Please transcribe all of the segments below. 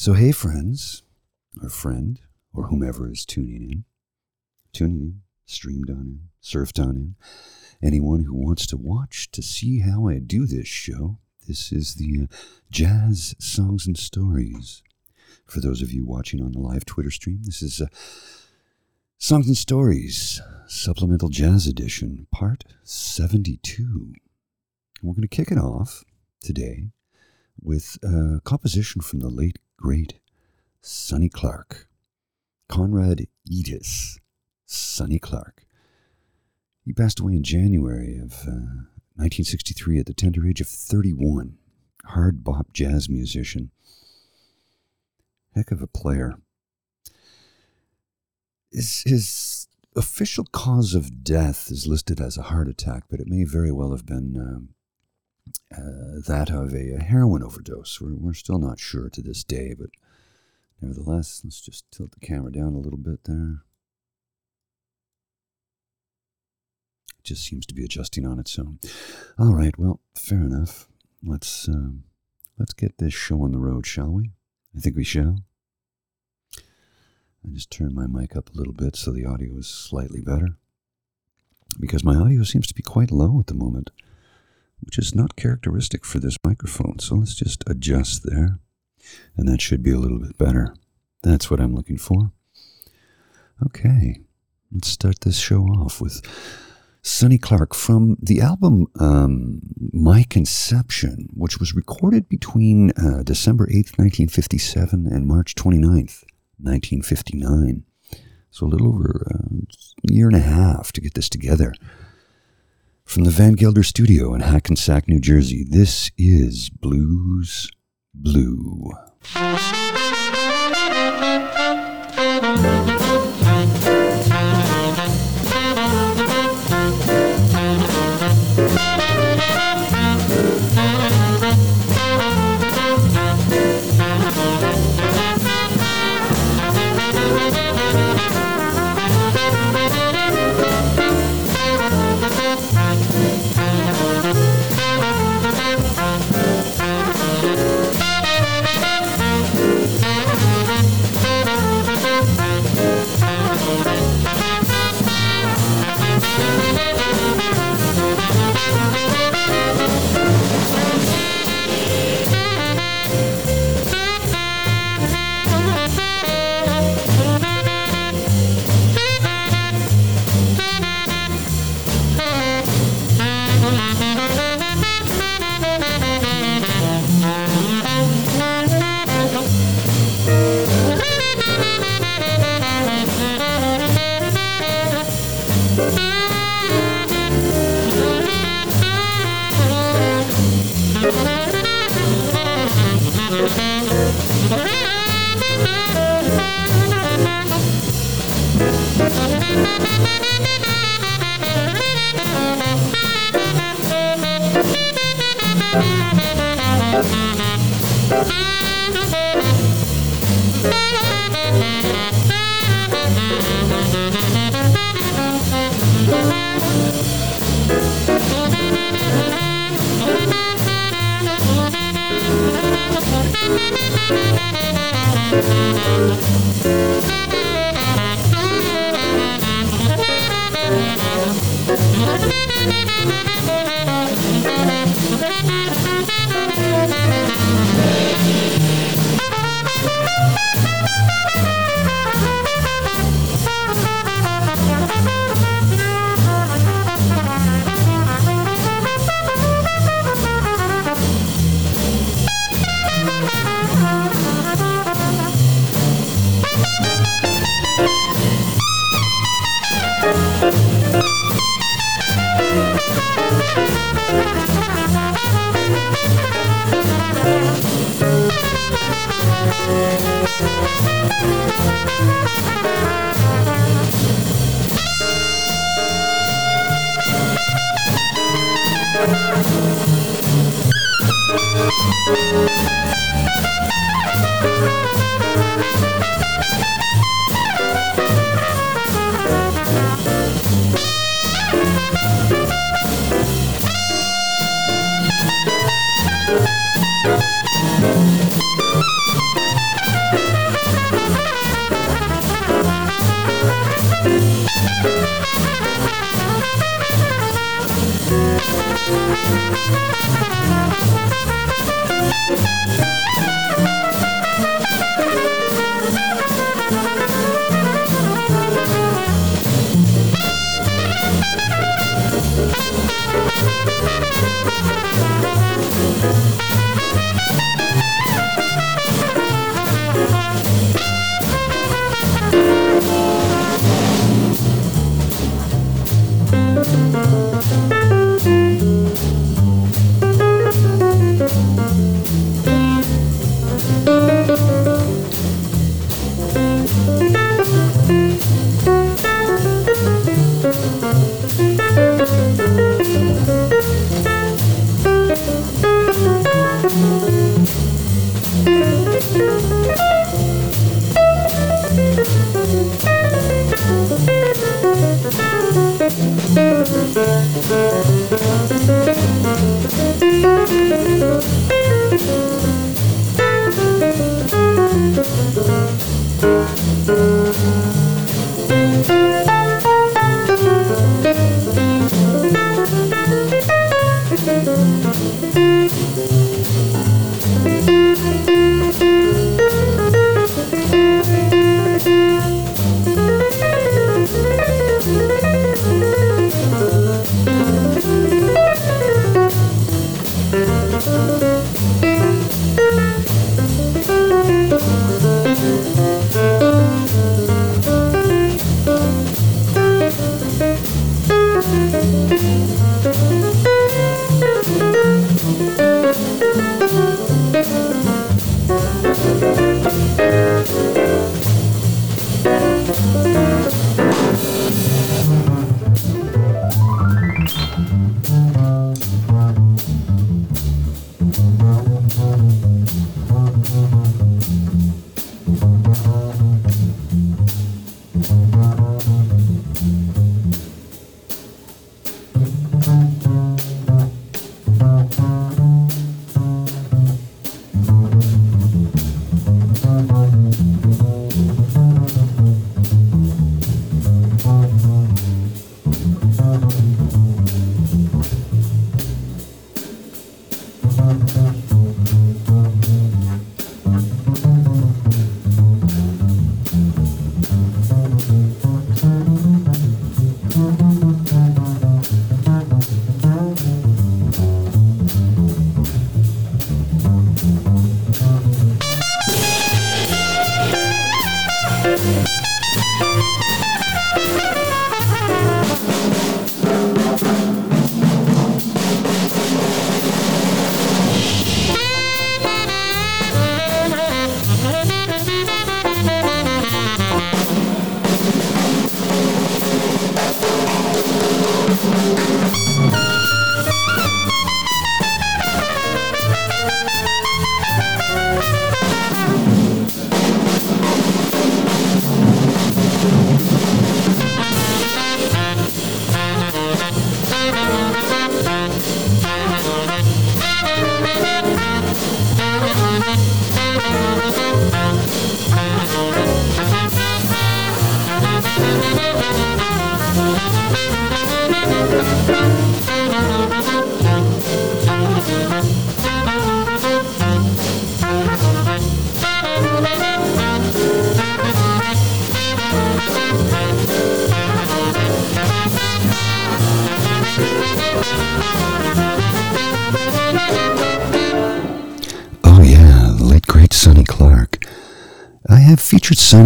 So, hey, friends, or friend, or whomever is tuning in, tuning in, streamed on in, surfed on in, anyone who wants to watch to see how I do this show, this is the uh, Jazz Songs and Stories. For those of you watching on the live Twitter stream, this is uh, Songs and Stories, Supplemental Jazz Edition, Part 72. We're going to kick it off today with a composition from the late, great Sonny Clark. Conrad Yeatis, Sonny Clark. He passed away in January of uh, 1963 at the tender age of 31. Hard bop jazz musician. Heck of a player. His, his official cause of death is listed as a heart attack, but it may very well have been um, uh, that of a, a heroin overdose. We're, we're still not sure to this day, but nevertheless, let's just tilt the camera down a little bit there. It just seems to be adjusting on its own. All right, well, fair enough. Let's um, let's get this show on the road, shall we? I think we shall. I just turned my mic up a little bit so the audio is slightly better. Because my audio seems to be quite low at the moment which is not characteristic for this microphone. So let's just adjust there, and that should be a little bit better. That's what I'm looking for. Okay, let's start this show off with Sonny Clark from the album um, My Conception, which was recorded between uh, December 8th, 1957 and March 29th, 1959. So a little over uh, a year and a half to get this together. From the Van Gelder studio in Hackensack, New Jersey, this is Blues Blue. Thank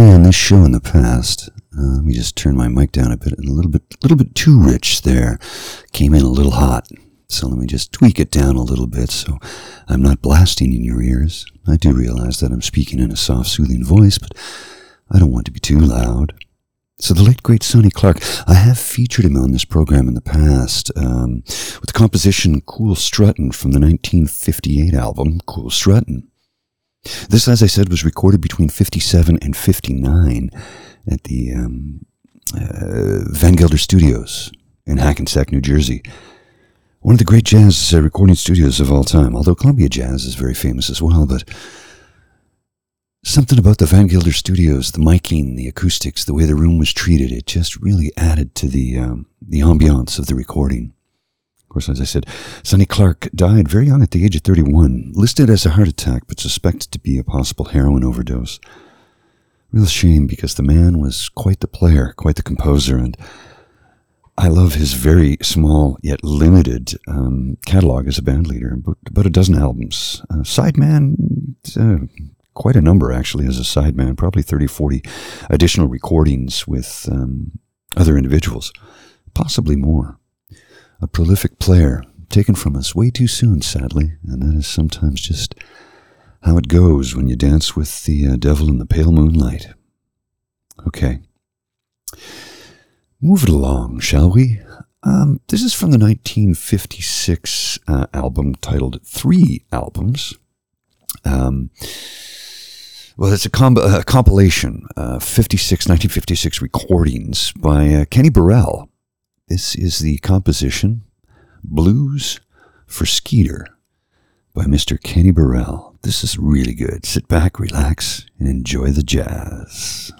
on this show in the past. Uh, let me just turn my mic down a bit, a little bit, a little bit too rich there. Came in a little hot, so let me just tweak it down a little bit so I'm not blasting in your ears. I do realize that I'm speaking in a soft, soothing voice, but I don't want to be too loud. So the late great Sonny Clark, I have featured him on this program in the past um, with the composition "Cool Struttin" from the 1958 album "Cool Struttin." This, as I said, was recorded between 57 and 59 at the um, uh, Van Gelder Studios in Hackensack, New Jersey. One of the great jazz uh, recording studios of all time, although Columbia Jazz is very famous as well, but something about the Van Gelder Studios, the miking, the acoustics, the way the room was treated, it just really added to the, um, the ambiance of the recording. Course, as I said, Sonny Clark died very young at the age of 31, listed as a heart attack, but suspected to be a possible heroin overdose. Real shame because the man was quite the player, quite the composer, and I love his very small yet limited um, catalog as a band leader. About, about a dozen albums. Uh, sideman, uh, quite a number actually as a sideman, probably 30, 40 additional recordings with um, other individuals, possibly more. A prolific player taken from us way too soon, sadly, and that is sometimes just how it goes when you dance with the uh, devil in the pale moonlight. Okay. Move it along, shall we? Um, this is from the 1956 uh, album titled Three Albums. Um, well, it's a, com- a compilation, uh, 56, 1956 recordings by uh, Kenny Burrell. This is the composition Blues for Skeeter by Mr. Kenny Burrell. This is really good. Sit back, relax, and enjoy the jazz.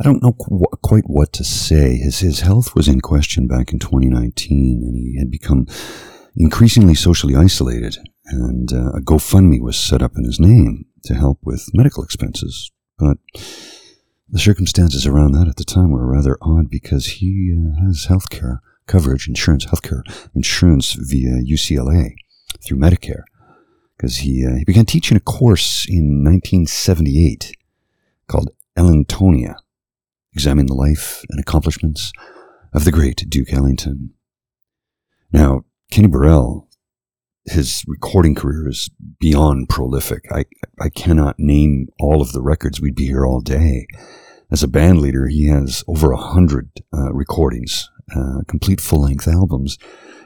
I don't know qu- quite what to say. His, his health was in question back in 2019, and he had become increasingly socially isolated, and uh, a GoFundMe was set up in his name to help with medical expenses. But the circumstances around that at the time were rather odd because he uh, has health care coverage, insurance, health care insurance via UCLA through Medicare. Because he, uh, he began teaching a course in 1978 called Ellingtonia, examining the life and accomplishments of the great Duke Ellington. Now, Kenny Burrell, his recording career is beyond prolific. I, I cannot name all of the records. We'd be here all day. As a band leader, he has over a hundred uh, recordings uh, complete full length albums.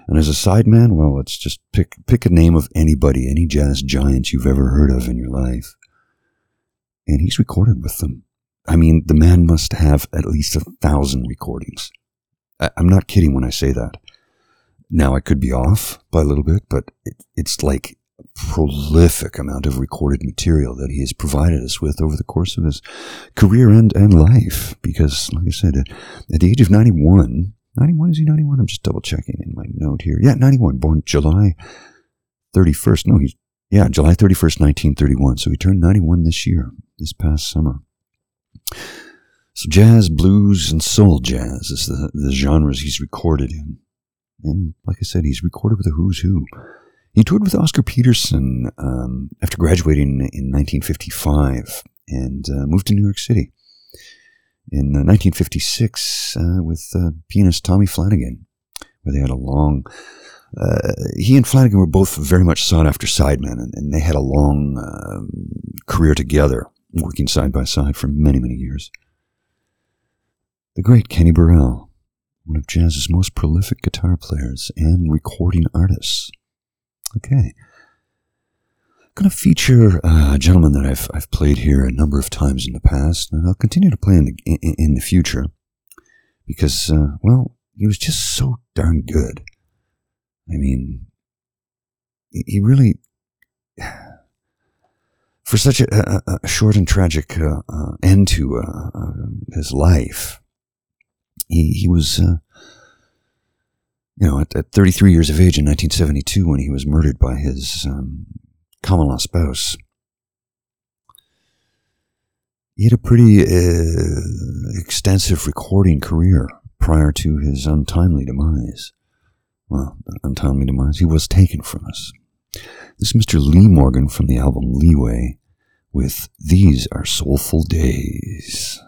And as a sideman, well, let's just pick pick a name of anybody, any jazz giant you've ever heard of in your life. And he's recorded with them. I mean, the man must have at least a thousand recordings. I, am not kidding when I say that. Now, I could be off by a little bit, but it, it's like a prolific amount of recorded material that he has provided us with over the course of his career and, and life. Because, like I said, at the age of 91, 91 is he 91 i'm just double checking in my note here yeah 91 born july 31st no he's yeah july 31st 1931 so he turned 91 this year this past summer so jazz blues and soul jazz is the, the genres he's recorded in and like i said he's recorded with a who's who he toured with oscar peterson um, after graduating in 1955 and uh, moved to new york city in 1956 uh, uh, with uh, pianist Tommy Flanagan, where they had a long. Uh, he and Flanagan were both very much sought after sidemen, and, and they had a long um, career together, working side by side for many, many years. The great Kenny Burrell, one of jazz's most prolific guitar players and recording artists. Okay. going to feature a gentleman that I've, I've played here a number of times in the past, and I'll continue to play in the, in, in the future because, uh, well, he was just so darn good. I mean, he really, for such a, a, a short and tragic uh, uh, end to uh, uh, his life, he, he was, uh, you know, at, at, 33 years of age in 1972 when he was murdered by his um, common law spouse. He had a pretty extensive recording career prior to his untimely demise. Well, untimely demise, he was taken from us. This is Mr. Lee Morgan from the album Leeway with These Are Soulful Days.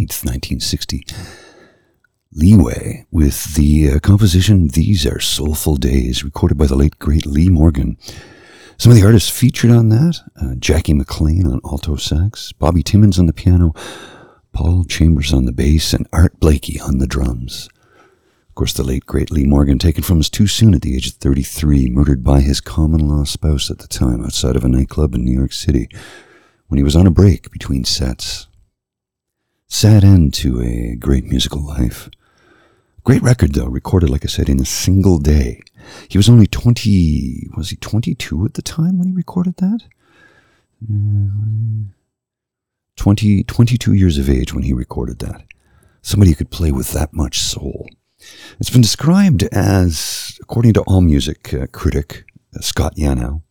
28th, 1960. Leeway with the uh, composition These Are Soulful Days, recorded by the late great Lee Morgan. Some of the artists featured on that uh, Jackie McLean on alto sax, Bobby Timmons on the piano, Paul Chambers on the bass, and Art Blakey on the drums. Of course, the late great Lee Morgan, taken from us too soon at the age of 33, murdered by his common law spouse at the time outside of a nightclub in New York City when he was on a break between sets. Sad end to a great musical life. Great record, though, recorded, like I said, in a single day. He was only 20, was he 22 at the time when he recorded that? Uh, 20, 22 years of age when he recorded that. Somebody who could play with that much soul. It's been described as, according to AllMusic uh, critic uh, Scott Yanow,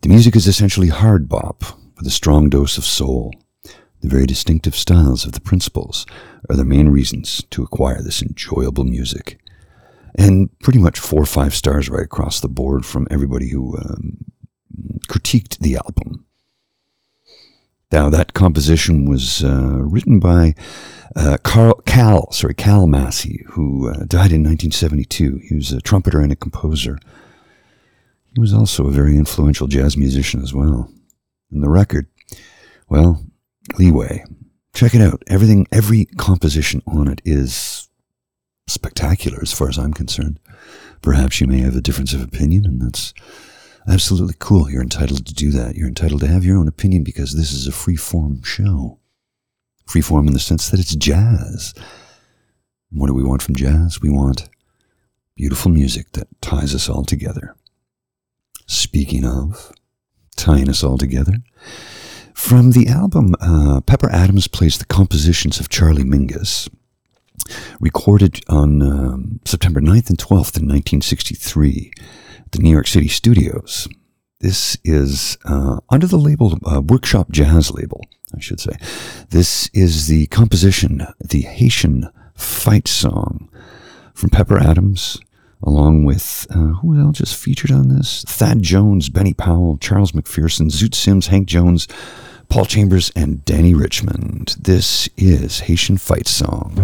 the music is essentially hard bop with a strong dose of soul. The very distinctive styles of the principals are the main reasons to acquire this enjoyable music. and pretty much four or five stars right across the board from everybody who um, critiqued the album. Now, that composition was uh, written by uh, Carl, Cal, sorry, Cal Massey, who uh, died in 1972. He was a trumpeter and a composer. He was also a very influential jazz musician as well. And the record, well, Leeway. Check it out. Everything, every composition on it is spectacular as far as I'm concerned. Perhaps you may have a difference of opinion, and that's absolutely cool. You're entitled to do that. You're entitled to have your own opinion because this is a free form show. Free form in the sense that it's jazz. What do we want from jazz? We want beautiful music that ties us all together. Speaking of tying us all together, from the album, uh, Pepper Adams plays the compositions of Charlie Mingus, recorded on um, September 9th and 12th in 1963 at the New York City studios. This is uh, under the label, uh, Workshop Jazz label, I should say. This is the composition, the Haitian Fight Song from Pepper Adams, along with uh, who else just featured on this? Thad Jones, Benny Powell, Charles McPherson, Zoot Sims, Hank Jones, Paul Chambers, and Danny Richmond. This is Haitian Fight Song.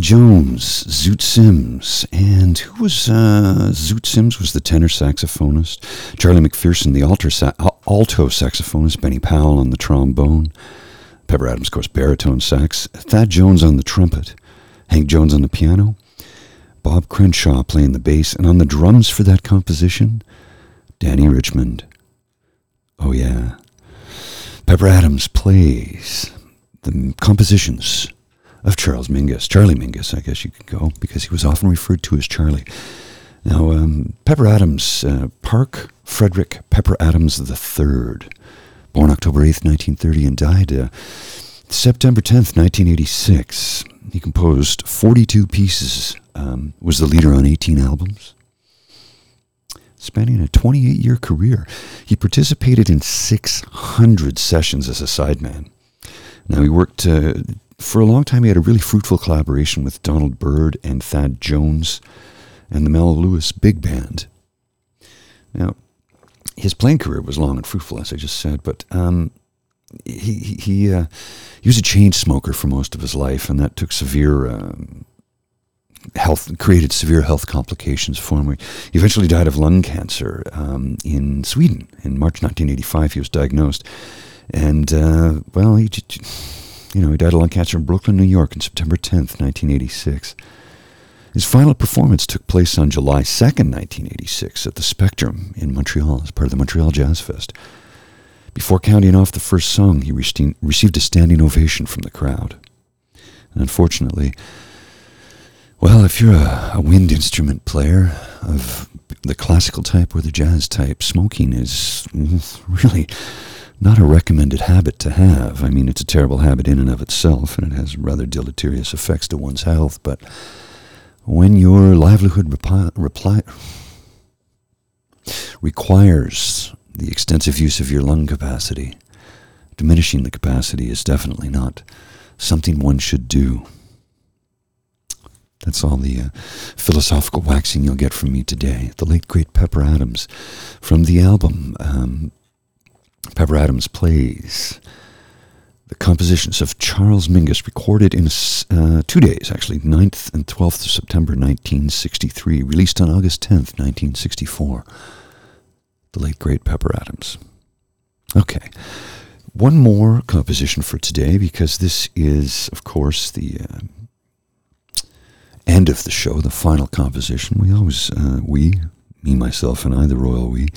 Jones, Zoot Sims, and who was uh, Zoot Sims was the tenor saxophonist. Charlie McPherson, the sa- alto saxophonist. Benny Powell on the trombone. Pepper Adams, of course, baritone sax. Thad Jones on the trumpet. Hank Jones on the piano. Bob Cranshaw playing the bass, and on the drums for that composition, Danny Richmond. Oh yeah. Pepper Adams plays the compositions of Charles Mingus, Charlie Mingus, I guess you could go, because he was often referred to as Charlie. Now, um, Pepper Adams, uh, Park Frederick Pepper Adams III, born October 8th, 1930, and died uh, September 10th, 1986. He composed 42 pieces, um, was the leader on 18 albums. spanning a 28 year career. He participated in 600 sessions as a sideman. Now, he worked uh, for a long time. He had a really fruitful collaboration with Donald Byrd and Thad Jones and the Mel Lewis Big Band. Now, his playing career was long and fruitful, as I just said, but um, he he uh, he was a chain smoker for most of his life, and that took severe um, health created severe health complications for him. He eventually died of lung cancer um, in Sweden in March 1985. He was diagnosed, and uh, well, he you know he died of lung cancer in Brooklyn, New York, on September 10th, 1986. His final performance took place on July 2nd, 1986, at the Spectrum in Montreal as part of the Montreal Jazz Fest. Before counting off the first song, he received a standing ovation from the crowd. And unfortunately, well, if you're a, a, wind instrument player of the classical type or the jazz type, smoking is mm, really not a recommended habit to have. I mean, it's a terrible habit in and of itself, and it has rather deleterious effects to one's health, but when your livelihood reply, requires the extensive use of your lung capacity, diminishing the capacity is definitely not something one should do. That's all the uh, philosophical waxing you'll get from me today. The late, great Pepper Adams from the album um, Pepper Adams Plays the compositions of Charles Mingus, recorded in uh, two days, actually, 9th and 12th of September 1963, released on August 10th, 1964. The late, great Pepper Adams. Okay. One more composition for today, because this is, of course, the uh, end of the show, the final composition. We always, uh, we, me, myself, and I, the royal we,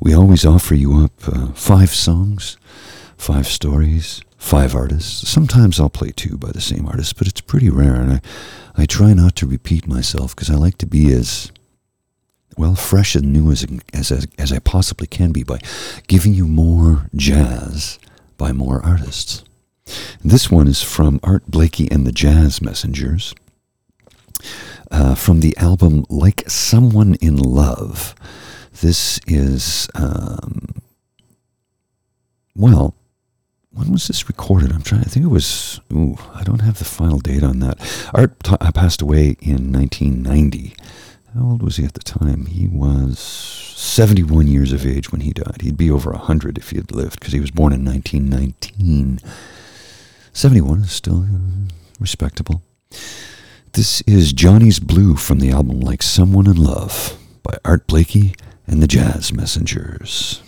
we always offer you up uh, five songs, five stories, five artists. Sometimes I'll play two by the same artist, but it's pretty rare, and I, I try not to repeat myself because I like to be as well fresh and new as, as as as I possibly can be by giving you more jazz by more artists. This one is from Art Blakey and the Jazz Messengers. Uh, from the album Like Someone in Love. This is, um, well, when was this recorded? I'm trying. I think it was. Ooh, I don't have the final date on that. Art t- uh, passed away in 1990. How old was he at the time? He was 71 years of age when he died. He'd be over 100 if he had lived because he was born in 1919. 71 is still uh, respectable. This is Johnny's Blue from the album Like Someone in Love by Art Blakey and the Jazz Messengers.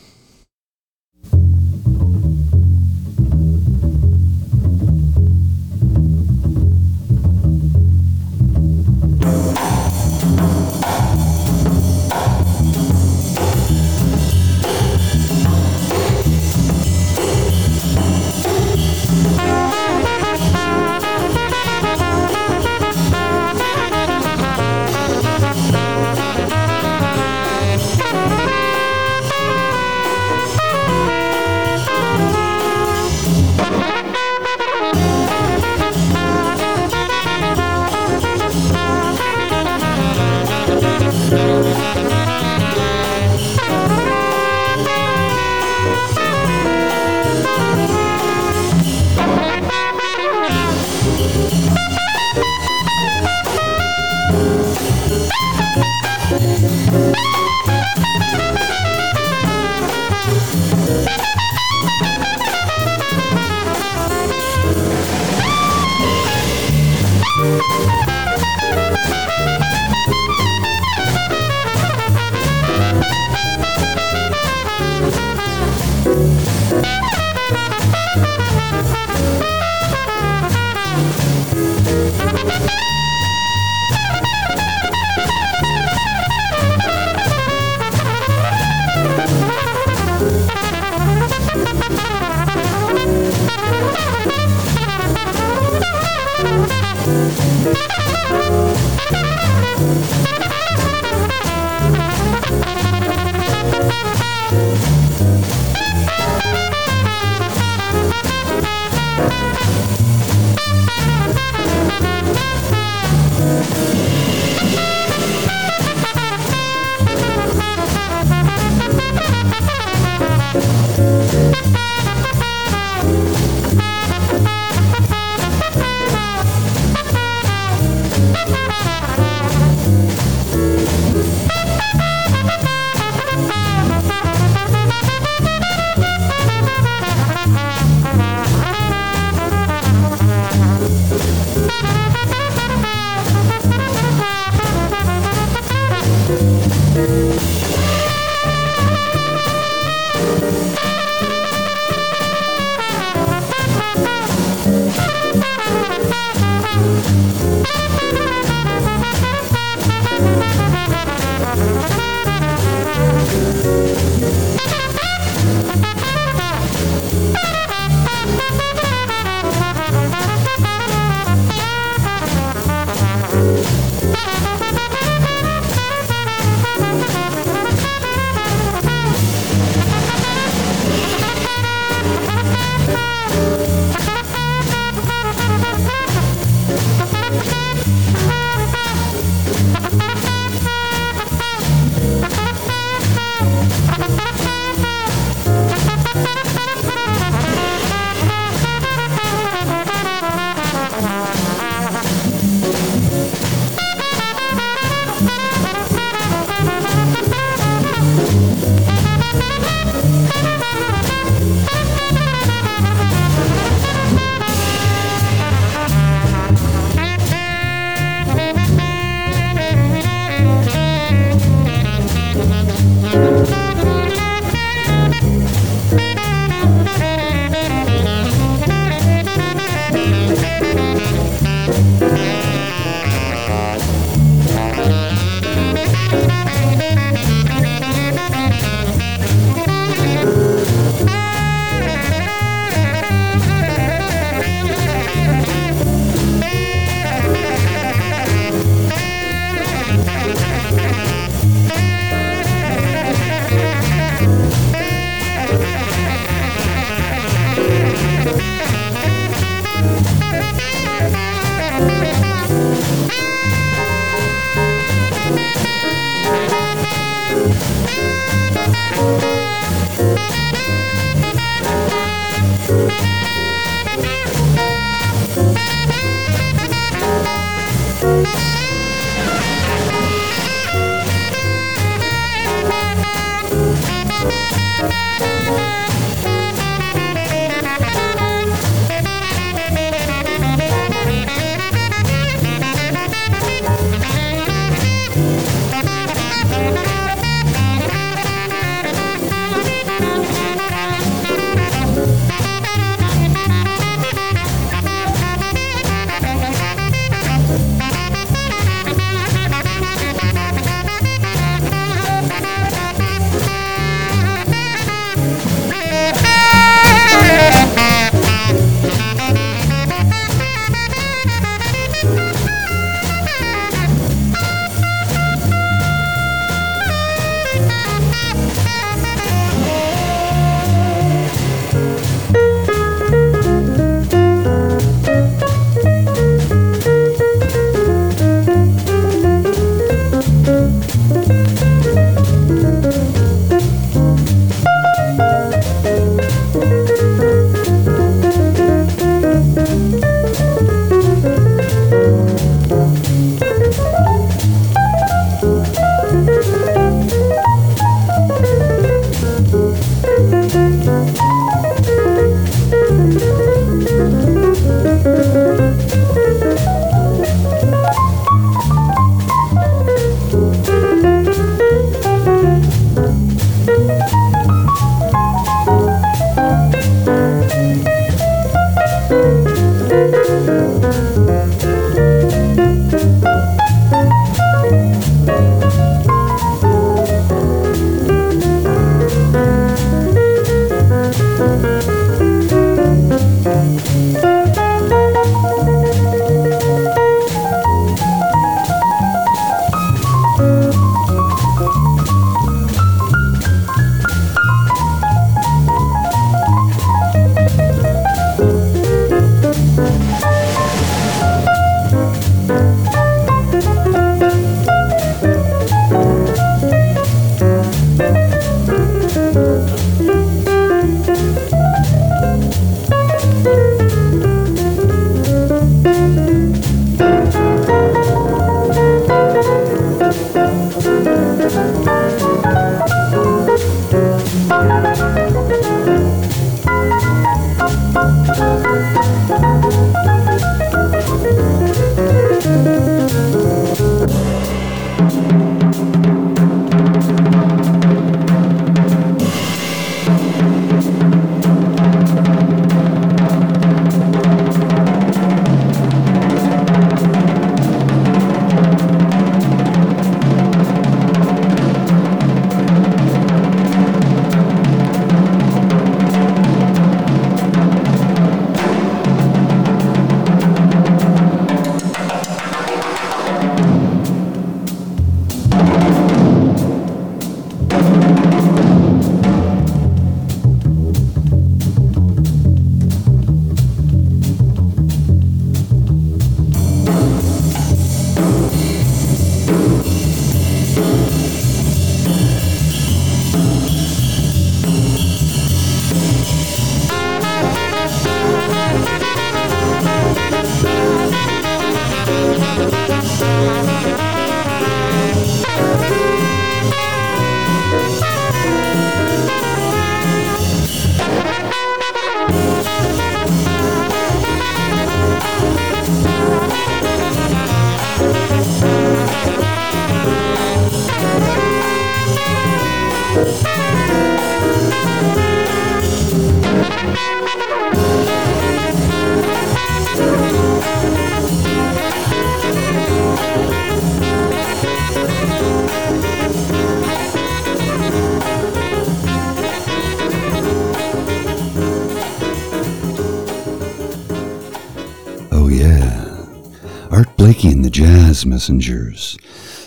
Jazz Messengers.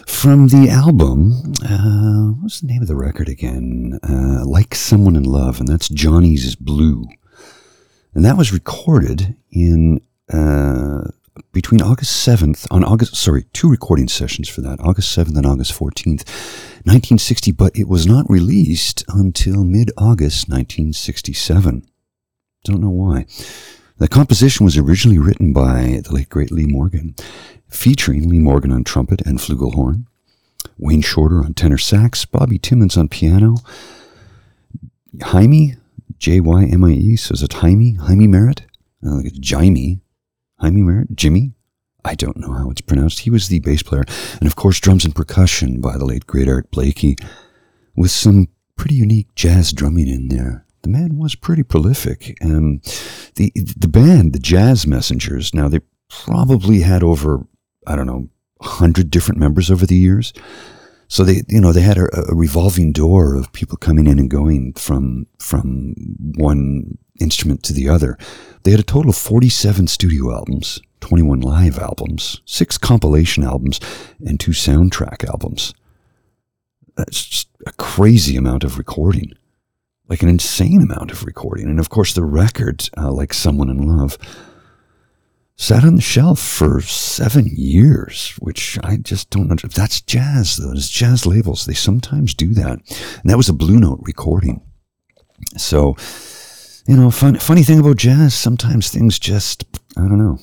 From the album, uh, what's the name of the record again? Uh, like Someone in Love, and that's Johnny's Blue. And that was recorded in uh, between August 7th, on August, sorry, two recording sessions for that, August 7th and August 14th, 1960, but it was not released until mid August 1967. Don't know why. The composition was originally written by the late great Lee Morgan, featuring Lee Morgan on trumpet and flugelhorn, Wayne Shorter on tenor sax, Bobby Timmons on piano, Jaime, J Y M I E, so is it Jaime? Jaime Merritt? I think it's Jaime. Jaime Merritt? Jimmy? I don't know how it's pronounced. He was the bass player. And of course, drums and percussion by the late great Art Blakey, with some pretty unique jazz drumming in there. The man was pretty prolific. Um, the the band, the Jazz Messengers, now they probably had over, I don't know, hundred different members over the years. So they, you know, they had a, a, revolving door of people coming in and going from from one instrument to the other. They had a total of 47 studio albums, 21 live albums, six compilation albums, and two soundtrack albums. That's just a crazy amount of recording, like an insane amount of recording. And of course, the record, uh, like Someone in Love, sat on the shelf for seven years, which I just don't understand. That's jazz, though. It's jazz labels. They sometimes do that. And that was a Blue Note recording. So, you know, fun, funny thing about jazz, sometimes things just, I don't know.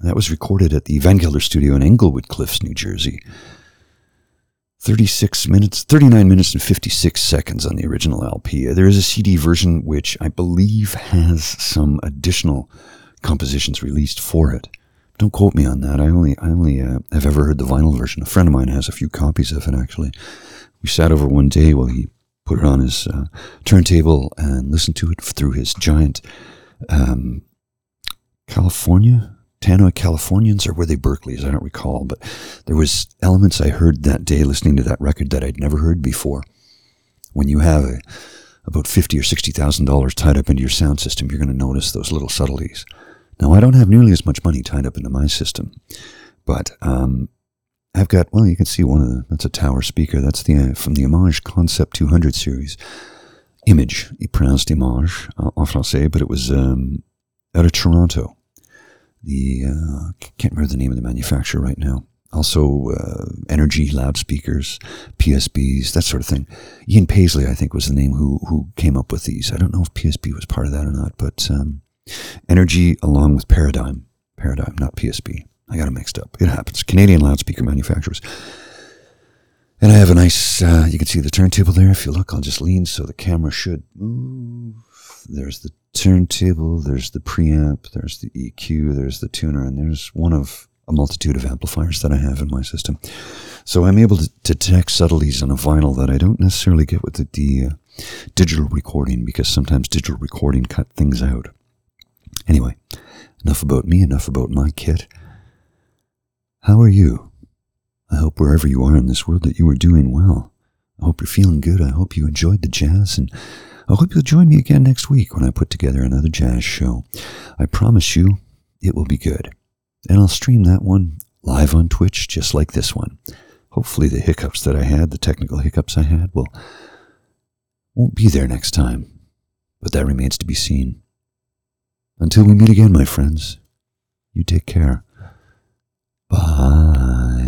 That was recorded at the Van Gelder studio in Englewood Cliffs, New Jersey. 36 minutes, 39 minutes and 56 seconds on the original LP. There is a CD version which I believe has some additional compositions released for it. Don't quote me on that. I only, I only uh, have ever heard the vinyl version. A friend of mine has a few copies of it, actually. We sat over one day while he put it on his uh, turntable and listened to it through his giant um, California Tannoy Californians or were they Berkeleys? I don't recall, but there was elements I heard that day listening to that record that I'd never heard before. When you have a, about fifty or sixty thousand dollars tied up into your sound system, you're going to notice those little subtleties. Now, I don't have nearly as much money tied up into my system, but um, I've got, well, you can see one of the, that's a tower speaker. That's the uh, from the Image Concept 200 series. Image, pronounced Image uh, en français, but it was um, out of Toronto. The, uh, can't remember the name of the manufacturer right now. Also, uh, energy loudspeakers, PSBs, that sort of thing. Ian Paisley, I think, was the name who who came up with these. I don't know if PSB was part of that or not, but um, Energy along with Paradigm. Paradigm, not PSB. I got them mixed up. It happens. Canadian loudspeaker manufacturers. And I have a nice, uh, you can see the turntable there. If you look, I'll just lean so the camera should move. There's the turntable, there's the preamp, there's the EQ, there's the tuner, and there's one of a multitude of amplifiers that I have in my system. So I'm able to detect subtleties on a vinyl that I don't necessarily get with the, the uh, digital recording because sometimes digital recording cut things out. Anyway, enough about me, enough about my kit. How are you? I hope wherever you are in this world that you are doing well. I hope you're feeling good. I hope you enjoyed the jazz, and I hope you'll join me again next week when I put together another jazz show. I promise you it will be good. And I'll stream that one live on Twitch just like this one. Hopefully the hiccups that I had, the technical hiccups I had, will won't be there next time. But that remains to be seen. Until we meet again, my friends, you take care. Bye.